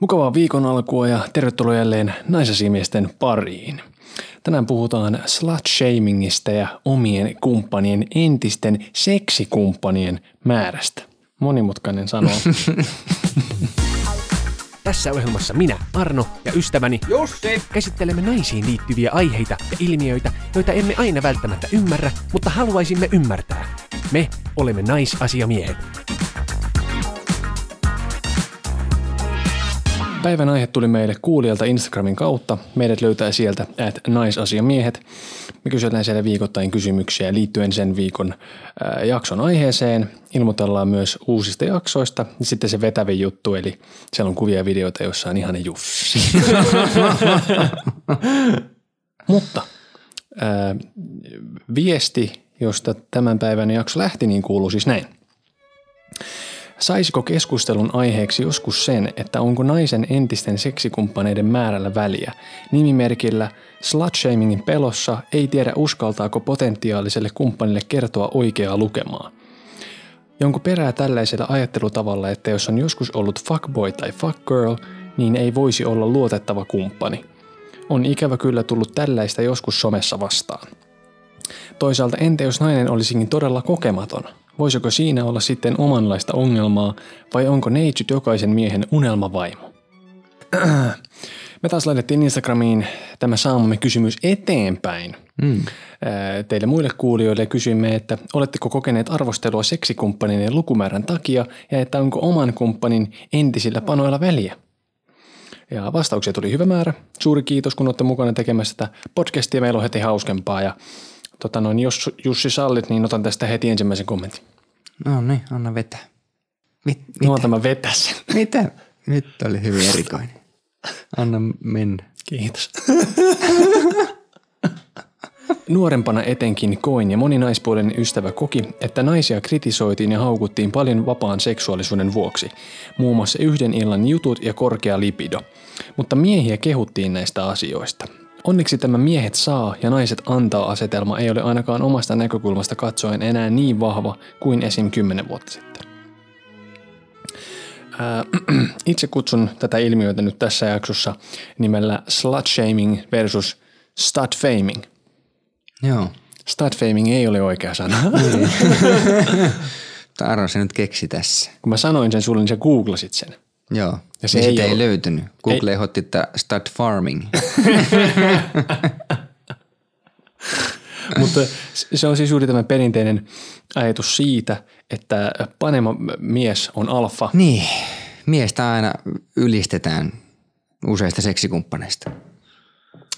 Mukavaa viikon alkua ja tervetuloa jälleen naisasimiesten pariin. Tänään puhutaan slut-shamingista ja omien kumppanien, entisten seksikumppanien määrästä. Monimutkainen sanoa. Tässä ohjelmassa minä, Arno ja ystäväni Jussi! käsittelemme naisiin liittyviä aiheita ja ilmiöitä, joita emme aina välttämättä ymmärrä, mutta haluaisimme ymmärtää. Me olemme naisasiamiehet. Päivän aihe tuli meille kuulijalta Instagramin kautta. Meidät löytää sieltä at naisasiamiehet. Me kysytään siellä viikoittain kysymyksiä liittyen sen viikon jakson aiheeseen. Ilmoitellaan myös uusista jaksoista. Ja sitten se vetävin juttu, eli siellä on kuvia ja videoita, joissa on ihana Jussi. Mutta viesti, josta tämän päivän jakso lähti, niin kuuluu siis näin. Saisiko keskustelun aiheeksi joskus sen, että onko naisen entisten seksikumppaneiden määrällä väliä? Nimimerkillä slutshamingin pelossa ei tiedä uskaltaako potentiaaliselle kumppanille kertoa oikeaa lukemaa. Jonko perää tällaisella ajattelutavalla, että jos on joskus ollut fuckboy tai fuckgirl, niin ei voisi olla luotettava kumppani. On ikävä kyllä tullut tällaista joskus somessa vastaan. Toisaalta entä jos nainen olisikin todella kokematon? Voisiko siinä olla sitten omanlaista ongelmaa vai onko neitsyt jokaisen miehen unelmavaimo? Me taas laitettiin Instagramiin tämä saamamme kysymys eteenpäin. Mm. Teille muille kuulijoille kysyimme, että oletteko kokeneet arvostelua seksikumppanin lukumäärän takia ja että onko oman kumppanin entisillä panoilla väliä? Ja vastauksia tuli hyvä määrä. Suuri kiitos, kun olette mukana tekemässä tätä podcastia. Meillä on heti hauskempaa ja tota noin, jos Jussi sallit, niin otan tästä heti ensimmäisen kommentin. No niin, anna vetää. Mit, No, mitä? otan mä vetä sen. mitä? Nyt oli hyvin erikoinen. Anna mennä. Kiitos. Nuorempana etenkin koin ja moni naispuolinen ystävä koki, että naisia kritisoitiin ja haukuttiin paljon vapaan seksuaalisuuden vuoksi. Muun muassa yhden illan jutut ja korkea lipido. Mutta miehiä kehuttiin näistä asioista. Onneksi tämä miehet saa ja naiset antaa asetelma ei ole ainakaan omasta näkökulmasta katsoen enää niin vahva kuin esim. 10 vuotta sitten. Ää, Itse kutsun tätä ilmiötä nyt tässä jaksossa nimellä slut-shaming versus stud-faming. Joo. Stud-faming ei ole oikea sana. Arno se nyt keksi tässä. Kun mä sanoin sen sulle, niin sä googlasit sen. Joo. Ja se se ei ei, ei löytynyt. Google ehdotti, että stud farming. Mutta se on siis juuri tämä perinteinen ajatus siitä, että panema mies on alfa. niin. Miestä aina ylistetään useista seksikumppaneista.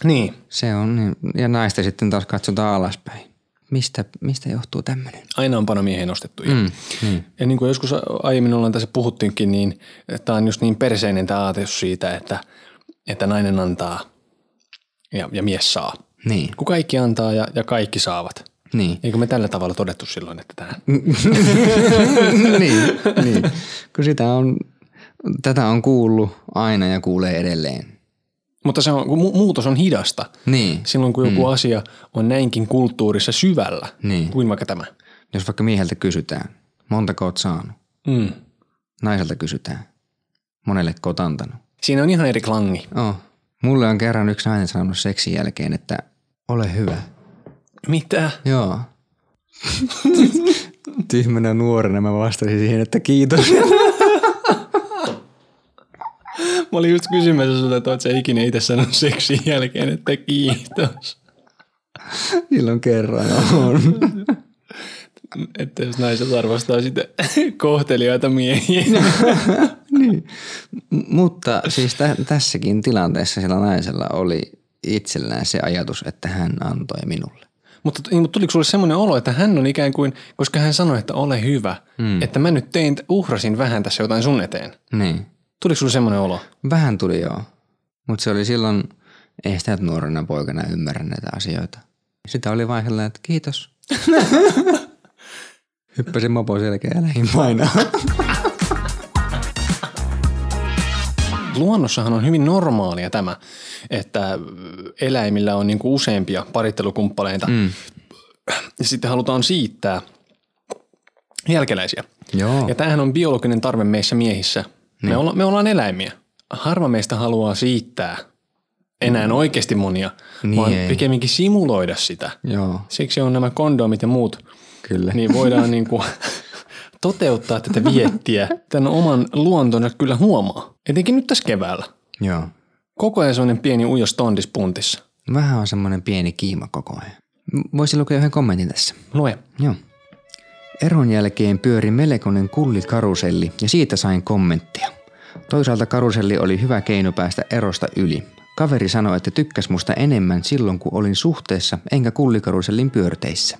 Niin, Se on, niin. ja naista sitten taas katsotaan alaspäin. Mistä, mistä johtuu tämmöinen? aina on panomiehen nostettu. Mm, niin. Ja niin kuin joskus aiemmin ollaan tässä puhuttiinkin, niin tämä on just niin perseinen tämä ajatus siitä, että, että nainen antaa ja, ja mies saa. Niin, Kun kaikki antaa ja, ja kaikki saavat. niin. Eikö me tällä tavalla todettu silloin, että tämä... niin, niin. Kun sitä on, tätä on kuullut aina ja kuulee edelleen. Mutta se on, mu- muutos on hidasta. Niin, Silloin kun joku asia on näinkin kulttuurissa syvällä, Niin. kuin vaikka tämä. jos vaikka mieheltä kysytään, montako oot saanut? Mm. Naiselta kysytään, monelle oot antanut? Siinä on ihan eri klangi. Oh. Mulle on kerran yksi nainen sanonut seksin jälkeen, että ole hyvä. Mitä? Joo. Tyhmänä nuorena mä vastasin siihen, että kiitos. Mä olin just kysymässä sulta, että oot sä ikinä itse sanonut seksin jälkeen, että kiitos. Silloin kerran on. Että jos naiset arvostaa sitä kohteliaita miehiä. niin. Mutta siis tä- tässäkin tilanteessa sillä naisella oli itsellään se ajatus, että hän antoi minulle. mutta, niin, mutta tuliko sulle semmoinen olo, että hän on ikään kuin, koska hän sanoi, että ole hyvä, mm. että mä nyt tein, uhrasin vähän tässä jotain sun eteen. Niin. Tuliko sulle semmoinen olo? Vähän tuli joo. Mutta se oli silloin, ei sitä nuorena poikana ymmärrä näitä asioita. Sitä oli vaan sellainen, että kiitos. Hyppäsin mopo selkeä ja lähdin painaa. Luonnossahan on hyvin normaalia tämä, että eläimillä on niinku useampia parittelukumppaleita mm. ja sitten halutaan siittää jälkeläisiä. Joo. Ja tämähän on biologinen tarve meissä miehissä. Niin. Me, olla, me ollaan eläimiä. harva meistä haluaa siittää enää oikeasti monia, Niin vaan ei. pikemminkin simuloida sitä. Joo, Siksi on nämä kondomit ja muut, kyllä. niin voidaan niin kuin toteuttaa tätä viettiä. Tämän oman luontonsa kyllä huomaa, etenkin nyt tässä keväällä. Joo. Koko ajan sellainen pieni ujos tondis puntissa. Vähän on semmoinen pieni kiima koko ajan. Voisin lukea yhden kommentin tässä. Lue. Joo. Eron jälkeen pyöri melkoinen kullikaruselli ja siitä sain kommenttia. Toisaalta karuselli oli hyvä keino päästä erosta yli. Kaveri sanoi, että tykkäs musta enemmän silloin, kun olin suhteessa, enkä kullikarusellin pyörteissä.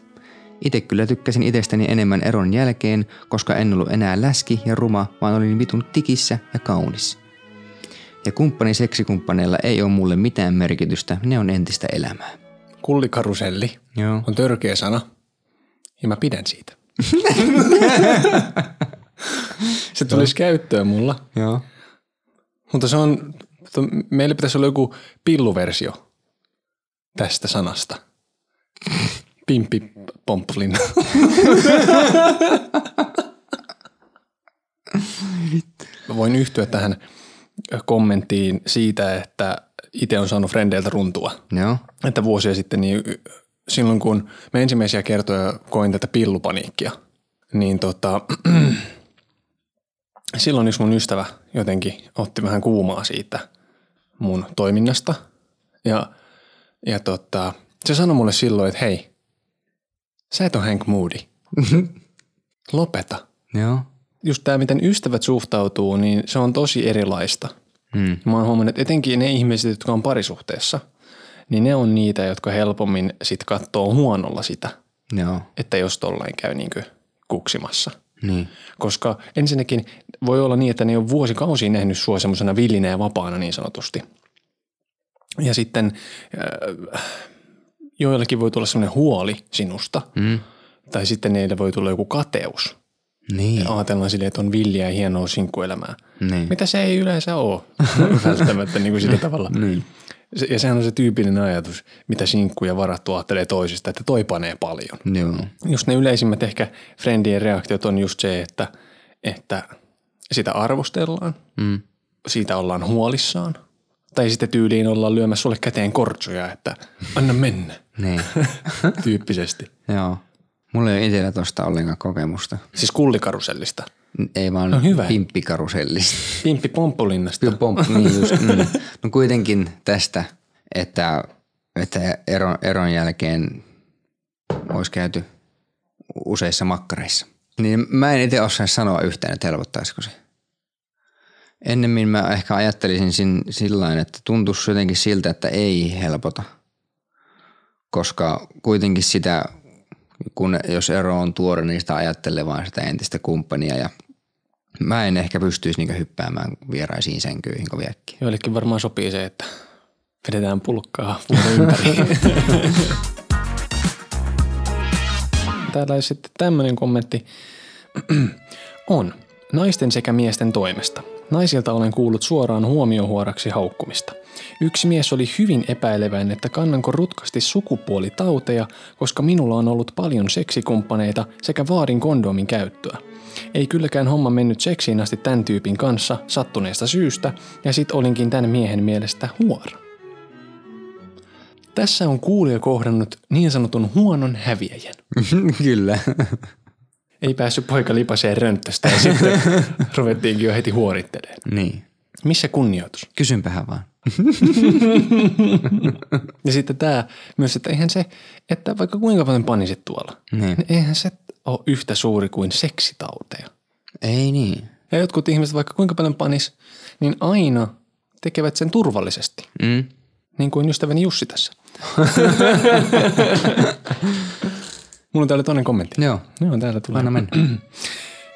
Itse kyllä tykkäsin itsestäni enemmän eron jälkeen, koska en ollut enää läski ja ruma, vaan olin vitun tikissä ja kaunis. Ja kumppani seksikumppaneilla ei ole mulle mitään merkitystä, ne on entistä elämää. Kullikaruselli Joo. on törkeä sana ja mä pidän siitä. Se tulisi käyttöön mulla, Joo. mutta se on, meillä pitäisi olla joku pilluversio tästä sanasta. Pimppi pomppulin. Mä voin yhtyä tähän kommenttiin siitä, että itse on saanut frendeiltä runtua. Joo. Että vuosia sitten, niin silloin kun mä ensimmäisiä kertoja koin tätä pillupaniikkia, niin tota, silloin yksi mun ystävä jotenkin otti vähän kuumaa siitä mun toiminnasta. Ja, ja tota, se sanoi mulle silloin, että hei, sä et ole Hank Moody. Lopeta. Joo. Just tämä, miten ystävät suhtautuu, niin se on tosi erilaista. Hmm. Mä oon huomannut, että etenkin ne ihmiset, jotka on parisuhteessa, niin ne on niitä, jotka helpommin sit katsoo huonolla sitä, Joo. että jos tollain käy niin kuksimassa. Niin. Koska ensinnäkin voi olla niin, että ne on vuosikausia nähnyt sua semmoisena villinä ja vapaana niin sanotusti. Ja sitten äh, joillakin voi tulla semmoinen huoli sinusta, Mm. tai sitten niille voi tulla joku kateus. Niin. Ja ajatellaan silleen, että on villiä ja hienoa sinkkuelämää. Niin. Mitä se ei yleensä ole välttämättä niin kuin sillä tavalla. Niin. Se- Ja sehän on se tyypillinen ajatus, mitä sinkku ja varattu ajattelee toisista, että toi panee paljon. Joo. Just ne yleisimmät ehkä friendien reaktiot on just se, että, että sitä arvostellaan, Mm. siitä ollaan huolissaan. Tai sitten tyyliin ollaan lyömässä sulle käteen kortsuja, että anna mennä Niin. tyyppisesti. Joo. Mulla ei ole itsellä tosta ollenkaan kokemusta. Siis kullikarusellista. Ei vaan No hyvä. pimppikarusellista. Pimppi Pomppulinnasta. Pomp, niin just, mm. No kuitenkin tästä, että, että eron, eron jälkeen olisi käyty useissa makkareissa. Niin mä en itse osaa sanoa yhtään, että helpottaisiko se. Ennemmin mä ehkä ajattelisin sin, sillain, että tuntuisi jotenkin siltä, että ei helpota. Koska kuitenkin sitä, kun jos ero on tuore, niin sitä ajattelee vaan sitä entistä kumppania ja mä en ehkä pystyisi niinku hyppäämään vieraisiin sänkyihin kovin äkkiä. Joillekin varmaan sopii se, että vedetään pulkkaa ympäri. Täällä olisi sitten tämmöinen kommentti. on. Naisten sekä miesten toimesta. Naisilta olen kuullut suoraan huomiohuoraksi haukkumista. Yksi mies oli hyvin epäileväinen, että kannanko rutkasti sukupuolitauteja, koska minulla on ollut paljon seksikumppaneita sekä vaadin kondomin käyttöä. Ei kylläkään homma mennyt seksiin asti tämän tyypin kanssa sattuneesta syystä, ja sit olinkin tämän miehen mielestä huora. Tässä on kuulija kohdannut niin sanotun huonon häviäjän. Kyllä. Ei päässyt poika lipaseen rönttöstä ja sitten ruvettiinkin jo heti huoritteleen. niin. Missä kunnioitus? Kysynpähän vaan. Ja sitten tämä myös, että eihän se, että vaikka kuinka paljon panisit tuolla, Niin. niin eihän se ole yhtä suuri kuin seksitauteja. Ei niin. Ja jotkut ihmiset vaikka kuinka paljon panis, niin aina tekevät sen turvallisesti. Mm. Niin kuin ystäväni Jussi tässä. Mulla on täällä toinen kommentti. Joo. Joo, täällä tulee. Anna mennä.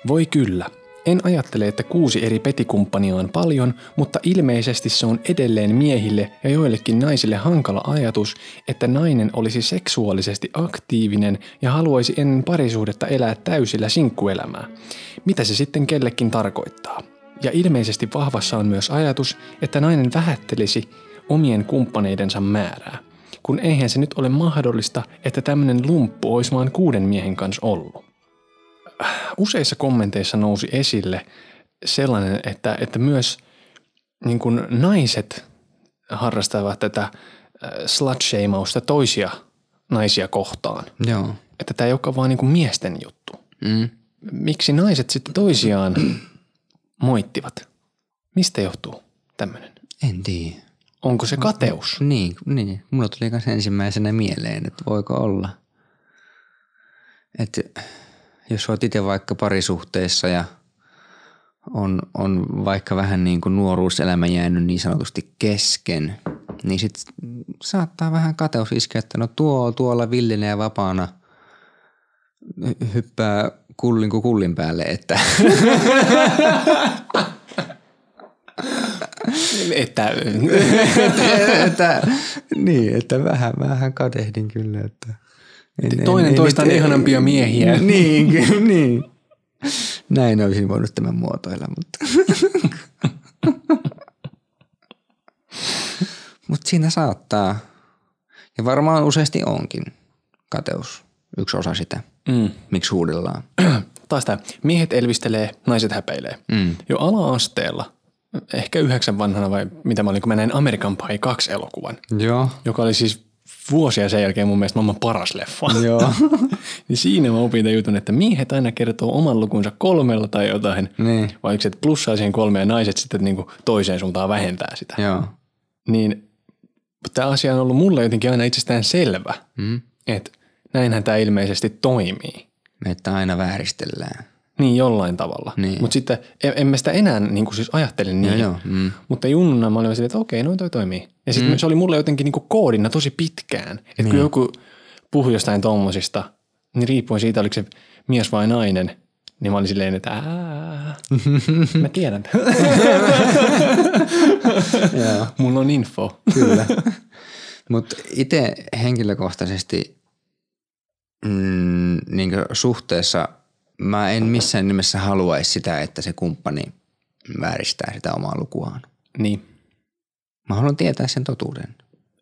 Voi kyllä. En ajattele, että kuusi eri petikumppania on paljon, mutta ilmeisesti se on edelleen miehille ja joillekin naisille hankala ajatus, että nainen olisi seksuaalisesti aktiivinen ja haluaisi ennen parisuhdetta elää täysillä sinkkuelämää. Mitä se sitten kellekin tarkoittaa? Ja ilmeisesti vahvassa on myös ajatus, että nainen vähättelisi omien kumppaneidensa määrää. Kun eihän se nyt ole mahdollista, että tämmöinen lumppu olisi vain kuuden miehen kanssa ollut useissa kommenteissa nousi esille sellainen, että, että myös niin kun naiset harrastavat tätä äh, slut-shamausta toisia naisia kohtaan. Joo. Että tämä ei olekaan vaan niin kuin miesten juttu. Mm. Miksi naiset sitten toisiaan moittivat? Mistä johtuu tämmöinen? En tiedä. Onko se kateus? Niin, niin. Mulla tuli myös ensimmäisenä mieleen, että voiko olla. Että jos olet itse vaikka parisuhteessa ja on, on vaikka vähän niin kuin nuoruuselämä jäänyt niin sanotusti kesken, niin sit saattaa vähän kateus iskeä, että no tuo tuolla villinä ja vapaana hy- hyppää kullin kuin kullin päälle, että Että, että, niin, että vähän, vähän kadehdin kyllä, että en, Toinen toistaan ihanampia miehiä. Niin, kyllä, niin. Näin olisin voinut tämän muotoilla, mutta... mutta siinä saattaa, ja varmaan useasti onkin kateus yksi osa sitä, mm. miksi huudellaan. Taas tämä, miehet elvistelee, naiset häpeilee. Mm. Jo ala-asteella, ehkä yhdeksän vanhana vai mitä mä olin, kun mä näin American Pie 2 elokuvan, Joo. joka oli siis vuosia sen jälkeen mun mielestä maailman paras leffa. Joo. niin siinä mä opin tämän jutun, että miehet aina kertoo oman lukunsa kolmella tai jotain. Niin. Vai se, että plussaa siihen kolme ja naiset sitten niin kuin toiseen suuntaan vähentää sitä. Joo. Niin tämä asia on ollut mulle jotenkin aina itsestään selvä, Mm. että näinhän tämä ilmeisesti toimii. Että aina vääristellään. Niin jollain tavalla. Niin. Mutta sitten en, en mä sitä enää niin kuin siis ajattele niin. Joo, joo. Mm. Mutta junnuna mä olin silleen, että okei, noin toi toimii. Ja sitten mm. se oli mulle jotenkin niin kuin koodina tosi pitkään. Että niin. kun joku puhui jostain tommosista, niin riippuen siitä, oliko se mies vai nainen, niin mä olin silleen, että ää, mä tiedän. Mulla on info. Kyllä. Mutta itse henkilökohtaisesti mm, niin suhteessa mä en missään nimessä haluaisi sitä, että se kumppani vääristää sitä omaa lukuaan. Niin. Mä haluan tietää sen totuuden.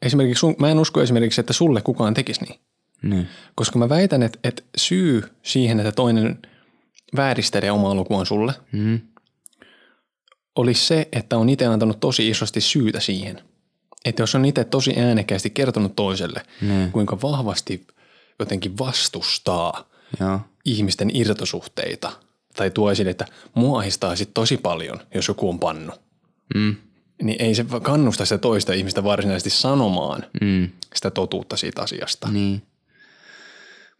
Esimerkiksi sun, mä en usko esimerkiksi, että sulle kukaan tekisi niin. Niin. Koska mä väitän, että, että syy siihen, että toinen vääristelee omaa lukuaan sulle, Mm. olisi se, että on itse antanut tosi isosti syytä siihen. Että jos on itse tosi äänekkäästi kertonut toiselle, Niin. kuinka vahvasti jotenkin vastustaa Joo. Ihmisten irtosuhteita, tai tuo esille, että mua ahistaa sit tosi paljon, jos joku on pannu, Mm. niin ei se kannusta sitä toista ihmistä varsinaisesti sanomaan Mm. sitä totuutta siitä asiasta. Niin.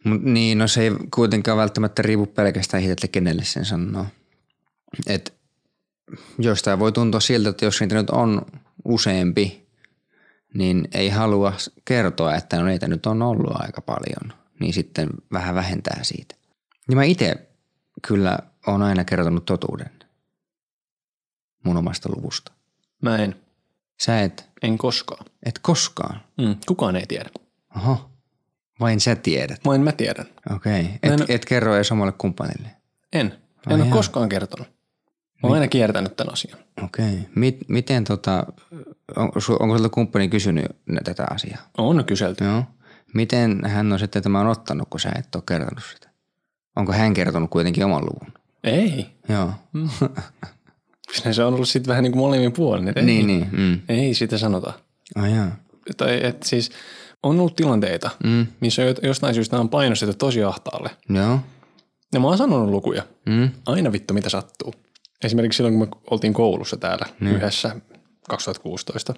Mut niin, no se ei kuitenkaan välttämättä riipu pelkästään siitä, että kenelle sen sanoo. Et jostain voi tuntua siltä, että jos niitä nyt on useampi, niin ei halua kertoa, että no niitä nyt on ollut aika paljon. Niin sitten vähän vähentää siitä. Ja mä itse kyllä on aina kertonut totuuden mun omasta luvusta. Mä en. Sä et, En koskaan. et koskaan. Mm, kukaan ei tiedä. Oho. Vain sä tiedät. Vain mä tiedän. Okei. Mä Et, en- et kerro edes omalle kumppanille. En. Ai En ole jaa. koskaan kertonut. Mä oon aina kiertänyt tämän asian. Okei. Mit, miten tota, on, onko sieltä kumppani kysynyt tätä asiaa? On kyselty. Joo. Miten hän on sitten tämän ottanut, kun sä et ole kertonut sitä? Onko hän kertonut kuitenkin oman luvun? Ei. Joo. Se on ollut sitten vähän niin kuin molemmin puolin. Ei, Niin, niin. Mm. ei sitä sanota. Oh, joo. Tai et siis on ollut tilanteita, Mm. missä jo- jostain syystä on painostettu tosi ahtaalle. Joo. Ja mä oon sanonut lukuja. Mm. Aina vittu mitä sattuu. Esimerkiksi silloin, kun me oltiin koulussa täällä mm. yhdessä 2016.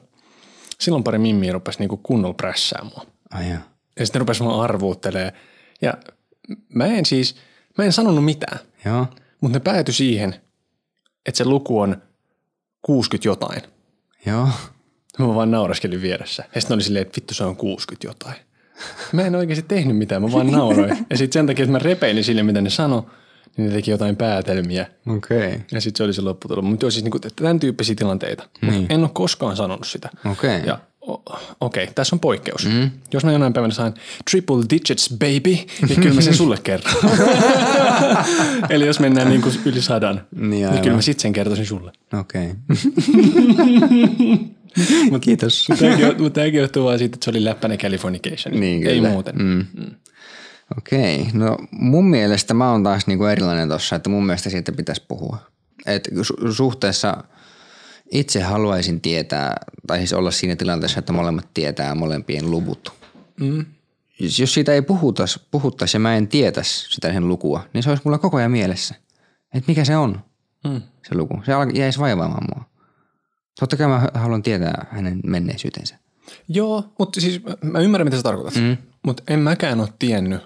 Silloin pari mimmiä rupesi niinku kunnolla prässää mua. Oh, joo. Ja sitten rupesi mua arvuuttelee. Ja mä en siis, mä en sanonut mitään. Joo. Mutta ne päätyi siihen, että se luku on 60 jotain. Joo. Mä vaan nauraskelin vieressä. Ja sitten oli silleen, että vittu se on 60 jotain. Mä en oikeasti tehnyt mitään, mä vaan nauroin. Ja sitten sen takia, että mä repeilin sille, mitä ne sano, niin ne teki jotain päätelmiä. Okei. Okay. Ja sitten se oli se lopputulos. Mutta joo, siis niinku, tämän tyyppisiä tilanteita. Mut Niin. En ole koskaan sanonut sitä. Okei. Ja o- okei, okay, tässä on poikkeus. Mm. Jos mä jonain päivänä saan triple digits baby, niin kyllä mä sen sulle kerron. Eli jos mennään niin kuin yli sadan, Niin, niin, aivan. kyllä mä sitten sen kertoisin sulle. Okei. Kiitos. Mutta tämäkin johtuu vaan siitä, että se oli läppäinen Californication. Niin, Ei kyllä. muuten. Mm. Okei, no mun mielestä mä oon taas niinku erilainen tossa, että mun mielestä siitä pitäisi puhua. Et su- suhteessa itse haluaisin tietää, tai siis olla siinä tilanteessa, että molemmat tietää molempien luvut. Mm. Jos jos siitä ei puhutas, puhuttais ja mä en tietäisi sitä sen lukua, niin se olisi mulla koko ajan mielessä. Että mikä se on, Mm. se luku. Se jäisi vaivaamaan mua. Totta kai mä haluan tietää hänen menneisyytensä. Joo, mutta siis mä- mä ymmärrän, mitä sä tarkoitat. Mm. Mutta en mäkään ole tiennyt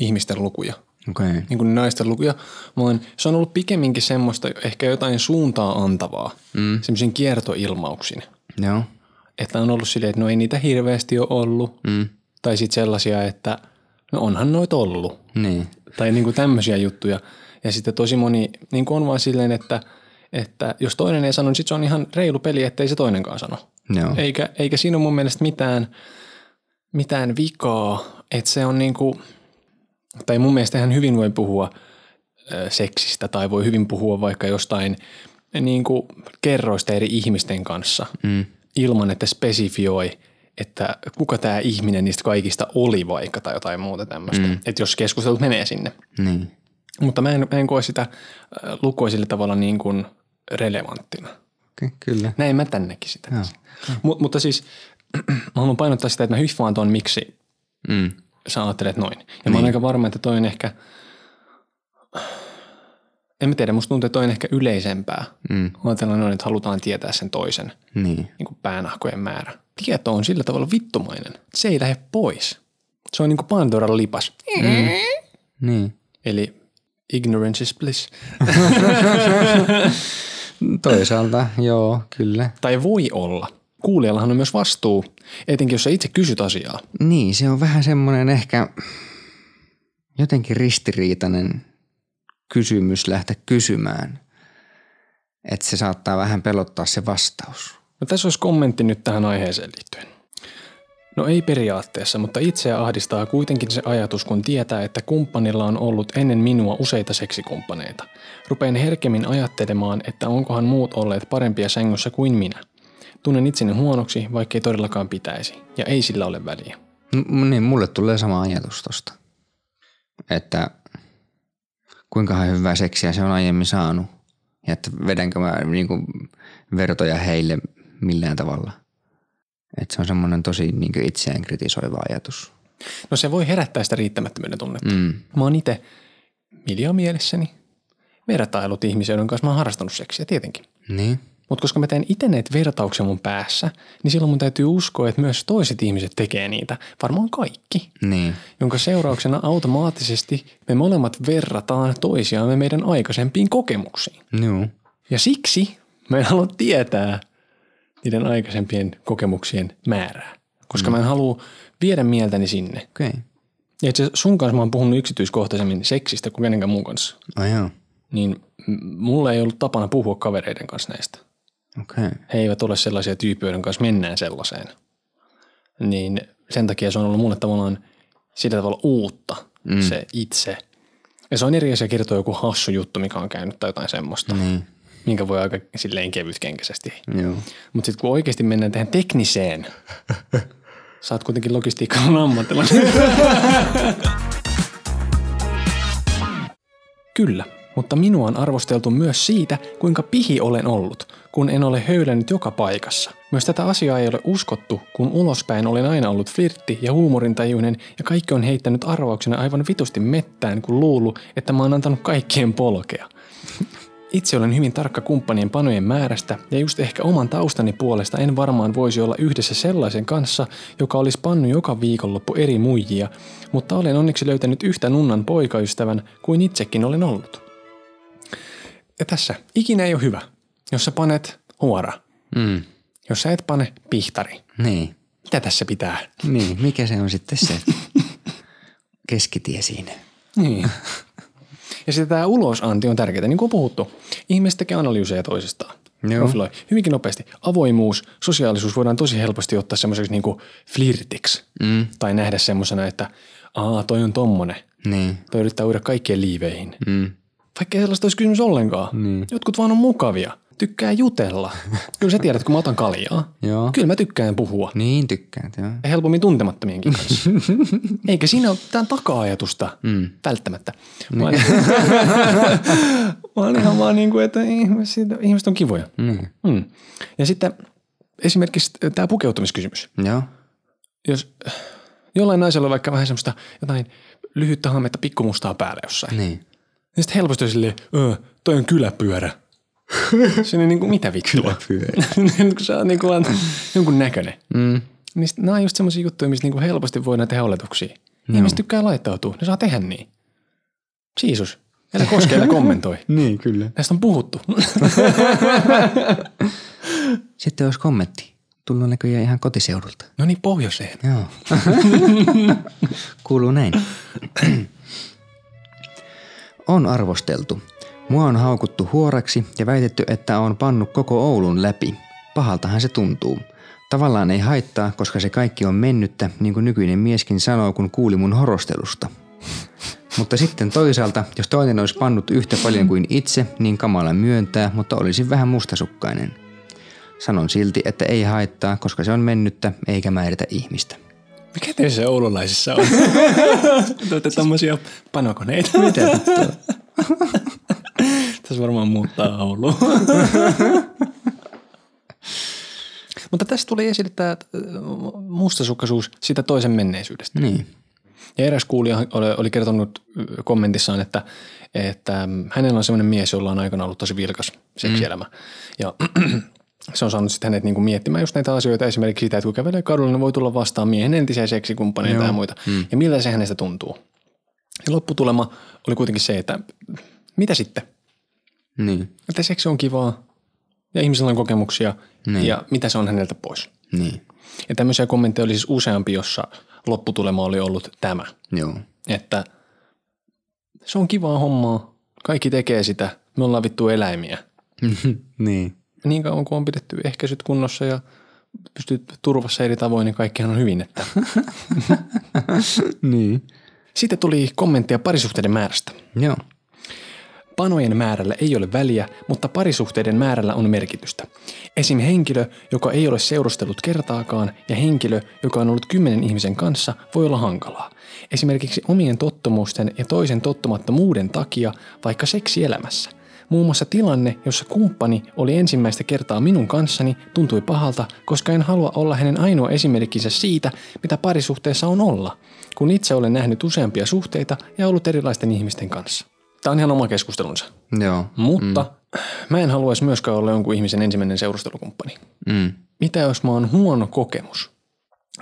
ihmisten lukuja. Okay. niin kuin naisten lukuja, vaan se on ollut pikemminkin semmoista ehkä jotain suuntaa antavaa, mm. semmoisin kiertoilmauksin. Joo. Että on ollut silleen, että no ei niitä hirveästi ole ollut, Mm. tai sitten sellaisia, että no onhan noit ollut, Niin. tai niin kuin tämmöisiä juttuja. Ja sitten tosi moni niin kuin on vaan silleen, että, että jos toinen ei sano, niin sitten se on ihan reilu peli, ettei se toinenkaan sano. Joo. Eikä, eikä siinä ole mun mielestä mitään, mitään vikaa, että se on niinku, tai mun mielestä ihan hyvin voi puhua seksistä tai voi hyvin puhua vaikka jostain niinku kerroista eri ihmisten kanssa mm. ilman, että spesifioi, että kuka tämä ihminen niistä kaikista oli vaikka tai jotain muuta tämmöistä. Mm. Että jos keskustelut menee sinne. Niin. Mutta mä en, mä en koe sitä sillä tavalla niin kuin relevanttina. Okay, kyllä. Näin mä tännekin sitä. Mut, mutta siis mä haluan painottaa sitä, että mä hyffaan ton, miksi Mm. Sä ajattelet noin. Ja niin. mä oon aika varma, että toi on ehkä, en mä tiedä, musta tuntuu, että toi on ehkä yleisempää. Mm. Ajatellaan noin, että halutaan tietää sen toisen Niin. niin kuin päänahkojen määrä. Tieto on sillä tavalla vittumainen. Se ei lähde pois. Se on niin kuin Pandoran lipas. Mm. Niin. Eli ignorance is bliss. Toisaalta, joo, kyllä. Tai voi olla. Kuulijallahan on myös vastuu, etenkin jos sä itse kysyt asiaa. Niin, se on vähän semmoinen ehkä jotenkin ristiriitainen kysymys lähteä kysymään. Että se saattaa vähän pelottaa se vastaus. No tässä olisi kommentti nyt tähän aiheeseen liittyen. No ei periaatteessa, mutta itseä ahdistaa kuitenkin se ajatus, kun tietää, että kumppanilla on ollut ennen minua useita seksikumppaneita. Rupeen herkemmin ajattelemaan, että onkohan muut olleet parempia sängyssä kuin minä. Tunnen itseni huonoksi, vaikkei todellakaan pitäisi, ja ei sillä ole väliä. M- niin, mulle tulee sama ajatus tosta. Että kuinka hyvää seksiä se on aiemmin saanut. Ja että vedänkö mä niinku vertoja heille millään tavalla. Että se on semmoinen tosi niinku itseään kritisoiva ajatus. No se voi herättää sitä riittämättömyyden tunnetta. Mm. Mä oon itse miljoon mielessäni vertailut ihmisiä, joiden kanssa mä oon harrastanut seksiä tietenkin. Niin. Mutta koska mä teen itse näitä vertauksia mun päässä, niin silloin mun täytyy uskoa, että myös toiset ihmiset tekee niitä. Varmaan kaikki. Niin. Jonka seurauksena automaattisesti me molemmat verrataan toisiaamme meidän aikaisempiin kokemuksiin. Joo. Ja siksi mä en halua tietää niiden aikaisempien kokemuksien määrää. Koska mm. mä en halua viedä mieltäni sinne. Okei. Okay. Ja itse sun kanssa mä oon puhunut yksityiskohtaisemmin seksistä kuin kenenkään muun kanssa. Oh, joo. Niin mulla ei ollut tapana puhua kavereiden kanssa näistä. Okay. he eivät ole sellaisia tyyppejä, joiden kanssa mennään sellaiseen. Niin sen takia se on ollut mulle tavallaan sillä tavalla uutta mm. se itse. Ja se on eri asia kertoa joku hassu juttu, mikä on käynyt tai jotain semmoista, Niin. minkä voi aika silleen kevytkenkäisesti. Joo. Mutta sitten kun oikeasti mennään tähän tekniseen, sä oot kuitenkin logistiikan ammattilainen. Kyllä, mutta minua on arvosteltu myös siitä, kuinka pihi olen ollut, kun en ole höylännyt joka paikassa. Myös tätä asiaa ei ole uskottu, kun ulospäin olen aina ollut flirtti ja huumorintajuinen ja kaikki on heittänyt arvauksena aivan vitusti mettään, kun luulu, että mä oon antanut kaikkien polkea. Itse olen hyvin tarkka kumppanien panojen määrästä ja just ehkä oman taustani puolesta en varmaan voisi olla yhdessä sellaisen kanssa, joka olisi pannu joka viikonloppu eri muijia, mutta olen onneksi löytänyt yhtä nunnan poikaystävän kuin itsekin olen ollut. Ja tässä, ikinä ei ole hyvä, jos sä panet huora, Mm. jos sä et pane pihtari. Niin. Mitä tässä pitää? Niin. Mikä se on sitten se keskitie siinä? Niin. Ja sitten tämä ulosanti on tärkeää, niin kuin on puhuttu. Ihmiset tekee analyyseja toisistaan. Joo. Profiloi. Hyvinkin nopeasti. Avoimuus, sosiaalisuus voidaan tosi helposti ottaa semmoiseksi niin flirtiksi. Mm. Tai nähdä semmoisena, että aa, toi on tommonen. Niin. Toi yrittää uida kaikkien liiveihin. Mm. Vaikka ei sellaista olisi kysymys ollenkaan. Niin. Jotkut vaan on mukavia. Tykkää jutella. Kyllä sä tiedät, kun mä otan kaljaa. Joo. Kyllä mä tykkään puhua. Niin tykkäät, joo. Ja helpommin tuntemattomienkin kanssa. Eikä siinä ole mitään taka-ajatusta mm. välttämättä. Vaan, vaan ihan vaan niin kuin, että ihmiset, ihmiset on kivoja. Niin. Mm. Ja sitten esimerkiksi tämä pukeutumiskysymys. Joo. Jos jollain naisella on vaikka vähän semmoista jotain lyhyttä hammetta pikkumustaa päällä jossain, niin, Niin. niin sitten helposti on silleen, toi on kyläpyörä. Se on niin kuin, mitä vittua? Kyläpyörä. kun sä oot niin kuin jonkun näköinen. Mm. Niin nämä on just semmoisia juttuja, mistä niin kuin helposti voidaan tehdä oletuksia. Ihmiset tykkää laittautua, ne saa tehdä niin. Jeesus, älä koske, älä kommentoi. Niin, kyllä. Näistä on puhuttu. Sitten olisi kommentti. Tullut näköjään ihan kotiseudulta. no niin, pohjoiseen. Joo. Kuuluu näin. On arvosteltu. Mua on haukuttu huoraksi ja väitetty, että on pannut koko Oulun läpi. Pahaltahan se tuntuu. Tavallaan ei haittaa, koska se kaikki on mennyttä, niin kuin nykyinen mieskin sanoo, kun kuuli mun horostelusta. Mutta sitten toisaalta, jos toinen olisi pannut yhtä paljon kuin itse, niin kamala myöntää, mutta olisin vähän mustasukkainen. Sanon silti, että ei haittaa, koska se on mennyttä eikä määritä ihmistä. Mikä teissä oululaisissa on? Tuotte tämmöisiä panokoneita. Mitä? Tässä varmaan muuttaa Ouluun. Mutta tässä tuli esille tämä mustasukkaisuus sitä toisen menneisyydestä. Niin. Ja eräs kuulija oli, kertonut kommentissaan, että, että mm, hänellä on sellainen mies, jolla on aikana ollut tosi vilkas seksielämä. Mm. Ja se on saanut sitten hänet niinku miettimään just näitä asioita, esimerkiksi sitä, että kun kävelee kadulla, niin voi tulla vastaan miehen entisiä seksikumppaneita ja muita. Mm. Ja miltä se hänestä tuntuu. Ja lopputulema oli kuitenkin se, että mitä sitten? Niin. Että seksi on kivaa ja ihmisillä on kokemuksia Niin. ja mitä se on häneltä pois. Niin. Ja tämmöisiä kommentteja oli siis useampi, jossa lopputulema oli ollut tämä, Joo. että se on kivaa hommaa, kaikki tekee sitä, me ollaan vittu eläimiä. niin. Niin kauan kuin on pidetty ehkäisyt kunnossa ja pystyt turvassa eri tavoin, niin kaikkihan on hyvin. Että. Niin. Sitten tuli kommentteja parisuhteiden määrästä. Joo. Panojen määrällä ei ole väliä, mutta parisuhteiden määrällä on merkitystä. Esim. henkilö, joka ei ole seurustellut kertaakaan, ja henkilö, joka on ollut kymmenen ihmisen kanssa, voi olla hankalaa. Esimerkiksi omien tottumusten ja toisen tottumattomuuden takia vaikka seksielämässä. Muun muassa tilanne, jossa kumppani oli ensimmäistä kertaa minun kanssani, tuntui pahalta, koska en halua olla hänen ainoa esimerkkinsä siitä, mitä parisuhteessa on olla, kun itse olen nähnyt useampia suhteita ja ollut erilaisten ihmisten kanssa. Tämä on ihan oma keskustelunsa. Joo. Mutta mm. mä en haluaisi myöskään olla jonkun ihmisen ensimmäinen seurustelukumppani. Mm. Mitä jos mä oon huono kokemus?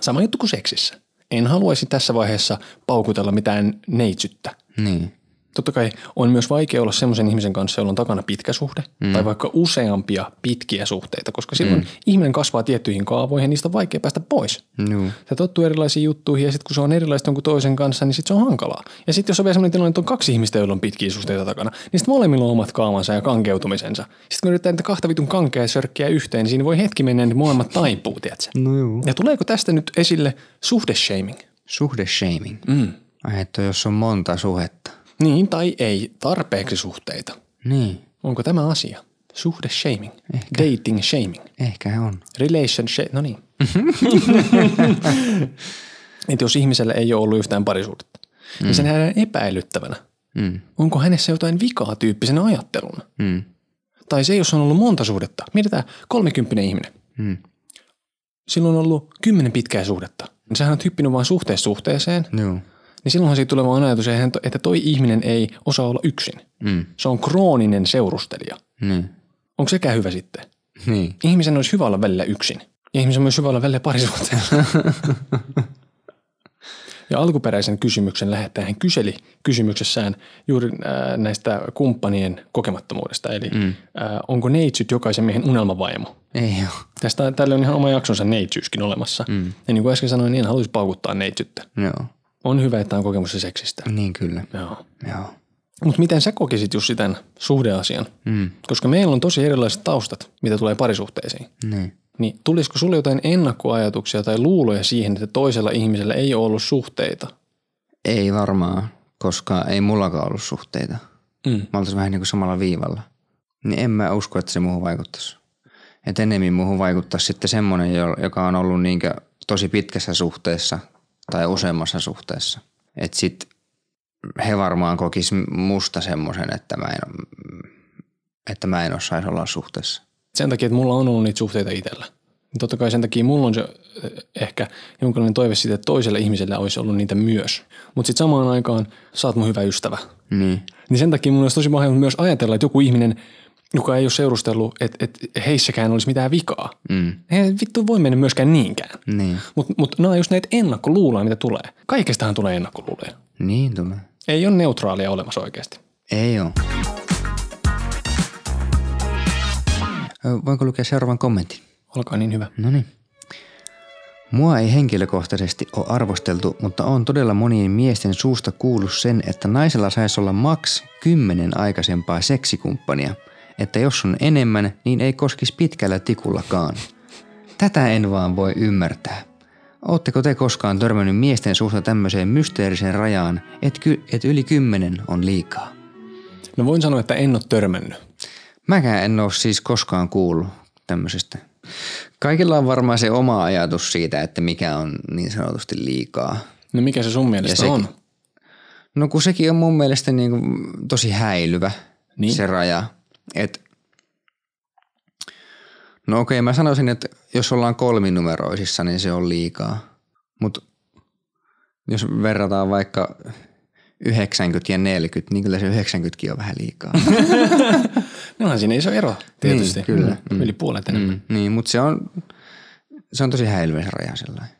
Sama juttu kuin seksissä. En haluaisi tässä vaiheessa paukutella mitään neitsyttä. Niin. Totta kai on myös vaikea olla semmoisen ihmisen kanssa, jolla on takana pitkä suhde mm. tai vaikka useampia pitkiä suhteita, koska silloin mm. ihminen kasvaa tiettyihin kaavoihin ja niistä on vaikea päästä pois. Joo. Se tottuu erilaisiin juttuihin ja sitten kun se on erilaista jonkun toisen kanssa, niin sitten se on hankalaa. Ja sitten jos on vielä sellainen tilanne, että on kaksi ihmistä, joilla on pitkiä suhteita takana, niin sitten molemmilla on omat kaamansa ja kankeutumisensa. Sitten kun yrittää niitä kahta vitun kankea sörkkiä yhteen, niin siinä voi hetki mennä, niin molemmat taipuu, tiedätkö? No joo. Ja tuleeko tästä nyt esille suhdeshaming? Suhdeshaming. Mm. Ai, että jos on monta suhetta. Niin tai ei, tarpeeksi suhteita. Niin. Onko tämä asia? Suhdeshaming, dating shaming, Ehkä on. relationship, no niin. että jos ihmisellä ei ole ollut yhtään parisuhdetta, mm. niin se nähdään epäilyttävänä. Mm. Onko hänessä jotain vikaa tyyppisenä ajatteluna? Mm. Tai se, jos on ollut monta suhdetta. Mietitään, kolmekymppinen ihminen. Mm. Silloin on ollut kymmenen pitkää suhdetta. Niin sehän on hyppinyt vain suhteessa suhteeseen. Joo. Niin silloinhan siitä tulee vaan ajatus, että toi ihminen ei osaa olla yksin. Mm. Se on krooninen seurustelija. Niin. Onko sekään hyvä sitten? Niin. Ihmisen olisi hyvä olla välillä yksin. Ja ihmisen on myös hyvä olla välillä parisuhteessa. ja alkuperäisen kysymyksen lähettäjä hän kyseli kysymyksessään juuri äh, näistä kumppanien kokemattomuudesta. Eli mm. äh, onko neitsyt jokaisen miehen unelmavaimo? Ei oo. Tästä tälle on ihan oma jaksonsa neitsyyskin olemassa. Mm. Ja niin kuin äsken sanoin, niin en haluaisi paukuttaa neitsyttä. Joo. On hyvä, että on kokemusta seksistä. Niin kyllä. Joo. Joo. Mutta miten sä kokisit Jussi tämän suhdeasian? Mm. Koska meillä on tosi erilaiset taustat, mitä tulee parisuhteisiin. Niin. Niin tulisiko sulle jotain ennakkoajatuksia tai luuloja siihen, että toisella ihmisellä ei ole ollut suhteita? Ei varmaan, koska ei mullakaan ollut suhteita. Mm. Mä oltais vähän niin kuin samalla viivalla. Niin en mä usko, että se muuhun vaikuttaisi. Että enemmän muuhun vaikuttaisi sitten semmoinen, jo- joka on ollut niinkö tosi pitkässä suhteessa tai useammassa suhteessa. Että sit he varmaan kokis musta semmoisen, että mä en, että mä en osaisi olla suhteessa. Sen takia, että mulla on ollut niitä suhteita itsellä. Niin totta kai sen takia mulla on se eh, ehkä jonkinlainen toive siitä, että toiselle ihmiselle olisi ollut niitä myös. Mutta sitten samaan aikaan sä oot mun hyvä ystävä. Niin. Niin sen takia mun olisi tosi mahdollista myös ajatella, että joku ihminen, joka ei ole seurustellut, että, että heissäkään olisi mitään vikaa. Mm. Ei vittu voi mennä myöskään niinkään. Niin. Mutta mut nämä on just näitä ennakkoluuloja, mitä tulee. Kaikestahan tulee ennakkoluuloja. Niin tulee. Ei ole neutraalia olemassa oikeasti. Ei oo. Ö, Voinko lukea seuraavan kommentin? Olkaa niin hyvä. No niin. Mua ei henkilökohtaisesti ole arvosteltu, mutta on todella monien miesten suusta kuullut sen, että naisella saisi olla maks kymmenen aikaisempaa seksikumppania. Että jos on enemmän, niin ei koskisi pitkällä tikullakaan. Tätä en vaan voi ymmärtää. Ootteko te koskaan törmännyt miesten suusta tämmöiseen mysteeriseen rajaan, että ky- et yli kymmenen on liikaa? No voin sanoa, että en ole törmännyt. Mäkään en ole siis koskaan kuullut tämmöisestä. Kaikilla on varmaan se oma ajatus siitä, että mikä on niin sanotusti liikaa. No mikä se sun mielestä sekin- on? No kun sekin on mun mielestä niin kuin tosi häilyvä Niin. se raja. Et, no okei, mä sanoisin, että jos ollaan kolminumeroisissa, niin se on liikaa. Mutta jos verrataan vaikka 90 ja 40, niin kyllä se 90kin on vähän liikaa. No onhan siinä iso ero tietysti. Niin, kyllä. Mm. Yli puolet enemmän. mm, niin, mutta se on, se on tosi häilyvä se raja sellainen.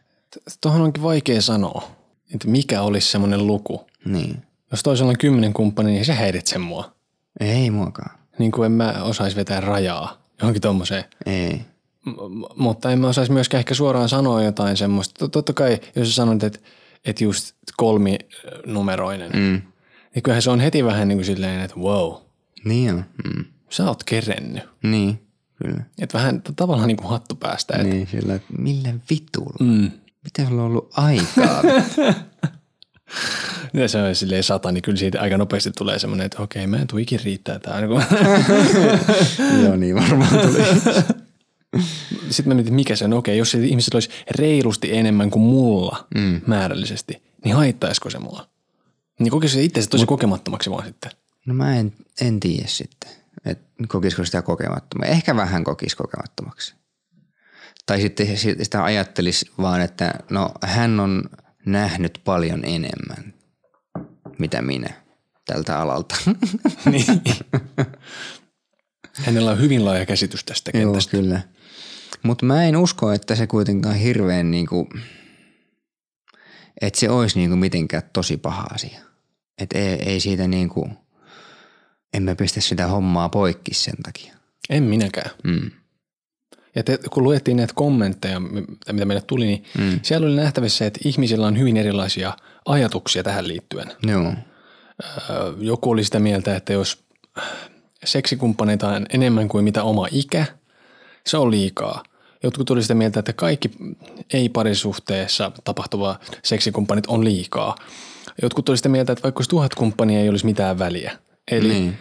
Tuohon onkin vaikea sanoa, että mikä olisi semmoinen luku. Niin. Jos toisella on kymmenen kumppania, niin se häiritsee mua. Ei muakaan. Niin kuin en mä osaisi vetää rajaa johonkin tommoseen. Ei. M- mutta en mä osaisi myöskään ehkä suoraan sanoa jotain semmoista. Tot- Totta kai, jos sä sanot, että, että just kolminumeroinen, mm. Niin kyllähän se on heti vähän niin kuin silleen, että wow, Niin on. Mm. sä oot kerennyt. Niin, kyllä. Että vähän tavallaan niin kuin hattu päästä. Että, Niin, sillä, että millä vitulla? mm. Miten sulla on ollut aikaa? Ja se on silleen sata, niin kyllä siitä aika nopeasti tulee semmoinen, että okei, mä en tuu ikin riittää tää. Niin Joo, niin varmaan tuli. Sitten mä mietin, mikä se on. Okei, jos se ihmisellä olisi reilusti enemmän kuin mulla mm. määrällisesti, niin haittaisiko se mua? Niin kokisi se itse tosi kokemattomaksi vaan sitten. No mä en, en tiedä sitten, että kokisiko sitä kokemattomaksi. Ehkä vähän kokisi kokemattomaksi. Tai sitten si- sitä ajattelisi vaan, että no hän on nähnyt paljon enemmän, mitä minä tältä alalta. niin. Hänellä on hyvin laaja käsitys tästä Joo, kentästä. kyllä. Mutta mä en usko, että se kuitenkaan hirveän niinku, että se olisi niinku mitenkään tosi paha asia. Että ei, ei siitä niinku, emme pistä sitä hommaa poikki sen takia. En minäkään. Mm. Ja te, kun luettiin näitä kommentteja, mitä meille tuli, niin mm. siellä oli nähtävissä, että ihmisillä on hyvin erilaisia ajatuksia tähän liittyen. Joo. Öö, Joku oli sitä mieltä, että jos seksikumppaneita on enemmän kuin mitä oma ikä, se on liikaa. Jotkut oli sitä mieltä, että kaikki ei-parisuhteessa tapahtuva seksikumppanit on liikaa. Jotkut oli sitä mieltä, että vaikka olisi tuhat kumppania, ei olisi mitään väliä. Eli Niin.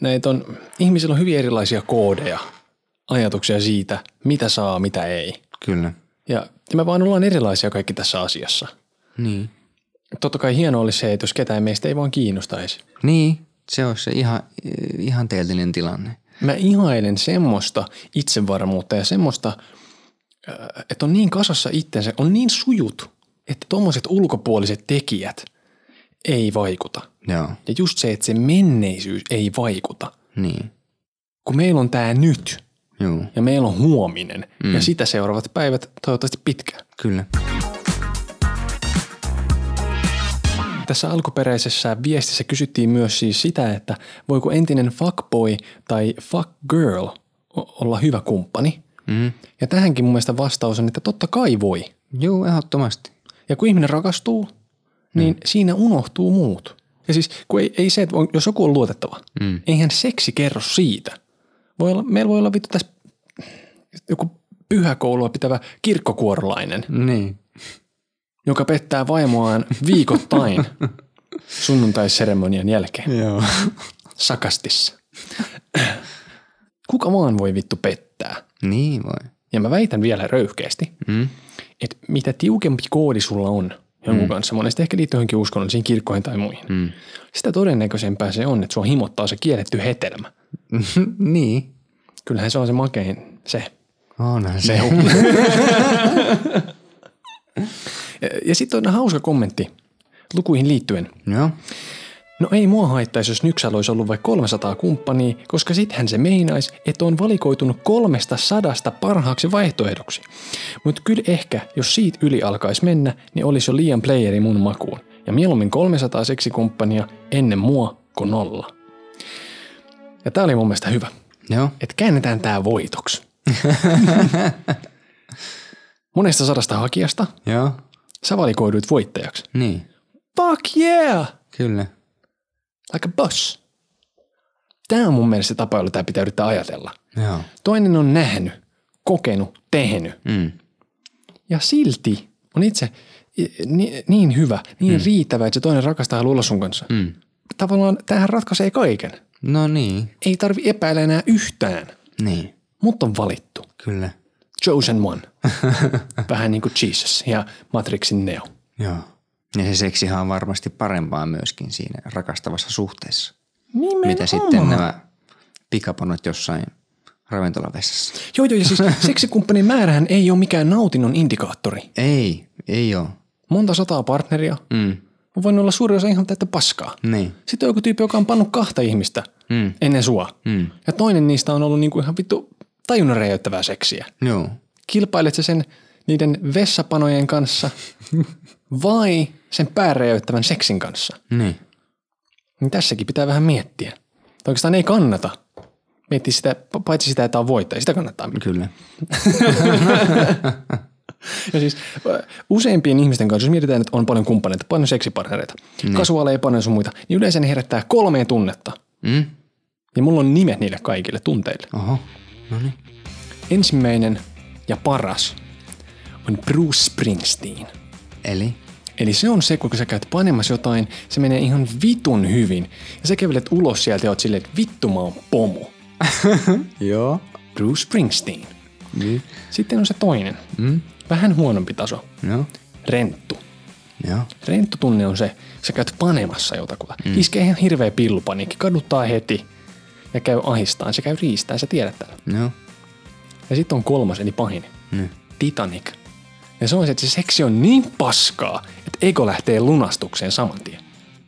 näitä on, ihmisillä on hyvin erilaisia koodeja, ajatuksia siitä, mitä saa, mitä ei. Kyllä. Ja, ja me vaan ollaan erilaisia kaikki tässä asiassa. Niin. Totta kai hienoa olisi se, että jos ketään meistä ei vaan kiinnostaisi. Niin, se olisi se ihan, ihanteellinen tilanne. Mä ihailen semmoista itsevarmuutta ja semmoista, äh, että on niin kasassa itsensä, on niin sujut, että tuommoiset ulkopuoliset tekijät ei vaikuta. Joo. Ja just se, että se menneisyys ei vaikuta. Niin. Kun meillä on tämä nyt Joo. ja meillä on huominen mm. ja sitä seuraavat päivät toivottavasti pitkään. Kyllä. Tässä alkuperäisessä viestissä kysyttiin myös siis sitä, että voiko entinen fuckboy tai fuckgirl olla hyvä kumppani. Mm. Ja tähänkin mun mielestä vastaus on, että totta kai voi. Joo, ehdottomasti. Ja kun ihminen rakastuu, niin mm. siinä unohtuu muut. Ja siis kun ei, ei se, että on, jos joku on luotettava, mm. eihän seksi kerro siitä. Voi olla, meillä voi olla vittu tässä joku pyhäkoulua pitävä kirkkokuorolainen, Niin. joka pettää vaimoaan viikoittain sunnuntaiseremonian jälkeen. Joo. Sakastissa. Kuka vaan voi vittu pettää. Niin voi. Ja mä väitän vielä röyhkeästi, Mm. että mitä tiukempi koodi sulla on jonkun mm. kanssa, monesti ehkä liittyy johonkin uskonnollisiin kirkkoihin tai muihin, Mm. sitä todennäköisempää se on, että sua himottaa se kielletty hetelmä. niin. Kyllähän se on se makein, se. Onhan se. Ja, ja sitten on hauska kommentti lukuihin liittyen. Joo. No ei mua haittaisi, jos Nyksal olisi ollut vaikka 300 kumppania, koska sittenhän se meinaisi, että on valikoitunut kolmesta sadasta parhaaksi vaihtoehdoksi. Mutta kyllä ehkä, jos siitä yli alkaisi mennä, niin olisi jo liian playeri mun makuun. Ja mieluummin 300 seksikumppania ennen mua kuin nolla. Ja tää oli mun mielestä hyvä. Joo. Että käännetään tää voitoksi. Monesta sadasta hakijasta Joo. sä valikoiduit voittajaksi. Niin. Fuck yeah! Kyllä. Like a boss. Tämä on mun mielestä se tapa, jolla tämä pitää yrittää ajatella. Joo. Toinen on nähnyt, kokenut, tehnyt. Mm. Ja silti on itse ni, niin hyvä, niin mm. riittävä, että se toinen rakastaa ja haluaa olla sun kanssa. Mm. Tavallaan tähän ratkaisee kaiken. No niin. Ei tarvi epäillä enää yhtään, Niin. mutta on valittu. Kyllä. Chosen one. Vähän niin kuin Jesus ja Matrixin Neo. Joo. Ja se seksihan on varmasti parempaa myöskin siinä rakastavassa suhteessa. Nimenomaan. Mitä sitten nämä pikaponot jossain ravintolavessassa. Joo, joo, ja siis seksikumppanin määrähän ei ole mikään nautinnon indikaattori. Ei, ei oo. Monta sataa partneria. Mm. On voinut olla suuri osa ihan täyttä paskaa. Niin. Sitten on joku tyyppi, joka on pannut kahta ihmistä Mm. ennen sua. Mm. Ja toinen niistä on ollut niinku ihan vittu tajunnan räjäyttävää seksiä. Joo. Kilpailet sä sen niiden vessapanojen kanssa vai sen pääräjäyttävän seksin kanssa? Niin. Niin tässäkin pitää vähän miettiä. Tai Oikeastaan ei kannata miettiä sitä, paitsi sitä, että on voittaja. Sitä kannattaa miettiä. Kyllä. Ja siis ö, useimpien ihmisten kanssa, jos mietitään, että on paljon kumppaneita, paljon seksipartnereita, mm. kasuaaleja, paljon sun muita, niin yleensä ne herättää kolmeen tunnetta. Mm. Ja mulla on nimet niille kaikille tunteille. Oho. No niin. Ensimmäinen ja paras on Bruce Springsteen. Eli? Eli se on se, kun sä käyt panemassa jotain, se menee ihan vitun hyvin. Ja sä kävelet ulos sieltä ja oot silleen, että vittu mä oon pomu. Joo. Bruce Springsteen. Niin. Sitten on se toinen. Mm. Vähän huonompi taso. Joo. Renttu. Joo. Renttutunne on se, sä käyt panemassa jotakuta. Mm. Iskee ihan hirveä pillupaniikki, kaduttaa heti ja käy ahistaan. Se käy riistään, sä tiedät tämän. Joo. Ja sitten on kolmas, eli pahin. Niin. Titanic. Ja se on se, että se seksi on niin paskaa, että ego lähtee lunastukseen saman tien.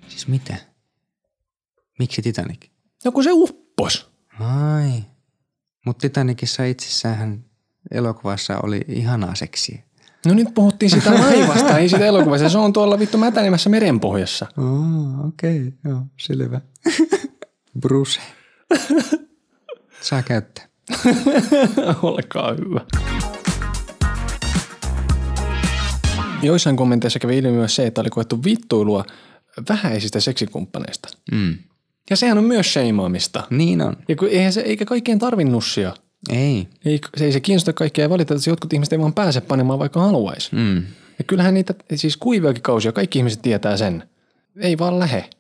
Siis mitä? Miksi Titanic? No kun se uppos. Ai. Mutta Titanicissa itsessään elokuvassa oli ihanaa seksiä. No nyt puhuttiin sitä laivasta, ei sitä elokuvasta. Se on tuolla vittu mätänemässä merenpohjassa. Oh, okei, okay. joo, selvä. Bruce. Saa käyttää. Olkaa hyvä. Joissain kommenteissa kävi ilmi myös se, että oli koettu vittuilua vähäisistä seksikumppaneista. Mm. Ja sehän on myös sheimaamista. Niin on. Ja kun eihän se, eikä kaikkien tarvi nussia. Ei. Ei, se ei se kiinnosta kaikkia ja valitettavasti jotkut ihmiset ei vaan pääse panemaan vaikka haluaisi. Mm. Ja kyllähän niitä, siis kuiviakin kausia, kaikki ihmiset tietää sen. Ei vaan lähe.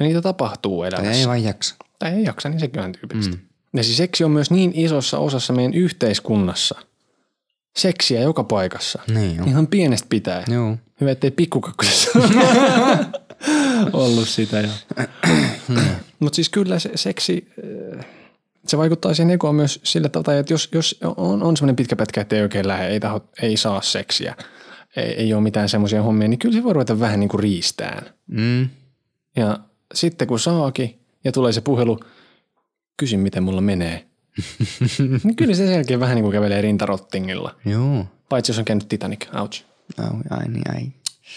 Ja niitä tapahtuu Tai elämässä. ei vaan jaksa. Tai ei jaksa, niin sekin on tyypillistä. Mm. Ja siis seksi on myös niin isossa osassa meidän yhteiskunnassa. Seksiä joka paikassa. Niin on. Ihan pienestä pitää. Joo. Hyvä, ettei pikkukakkosessa ollut sitä. Mutta siis kyllä se seksi, äh, se vaikuttaa siihen egoon myös sillä tavalla, että jos, jos on, on semmoinen pitkä pätkä, että ei oikein lähde, ei, taho, ei saa seksiä, ei, ei ole mitään semmoisia hommia, niin kyllä se voi ruveta vähän niin kuin riistään. Mm. Ja sitten kun saakin ja tulee se puhelu, kysy miten mulla menee. niin kyllä se sen jälkeen vähän niin kuin kävelee rintarottingilla. Joo. Paitsi jos on käynyt Titanic, ouch. Ai, ai, niin, ai.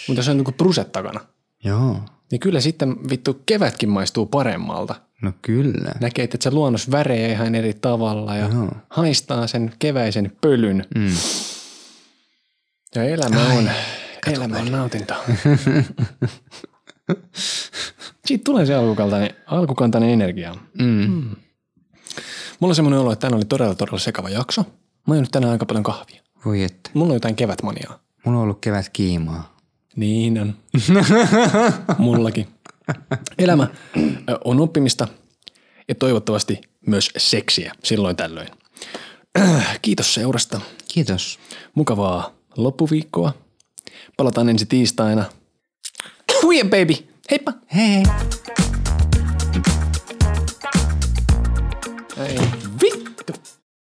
Mutta jos on niin kuin pruset takana, Joo. niin kyllä sitten vittu kevätkin maistuu paremmalta. No kyllä. Näkee, että se luonnos väree ihan eri tavalla ja Joo. haistaa sen keväisen pölyn. Mm. Ja elämä on, elämä on nautinta. Siitä tulee se alkukantainen, alkukantainen energia. Mm. Mulla on semmoinen olo, että tänään oli todella todella sekava jakso. Mä oon tänään aika paljon kahvia. Voi että. Mulla on jotain kevätmaniaa. Mulla on ollut kevät kiimaa. Niin on. Mullakin. Elämä on oppimista ja toivottavasti myös seksiä silloin tällöin. Kiitos seurasta. Kiitos. Mukavaa loppuviikkoa. Palataan ensi tiistaina. Weird baby. Heippa. Hei hei.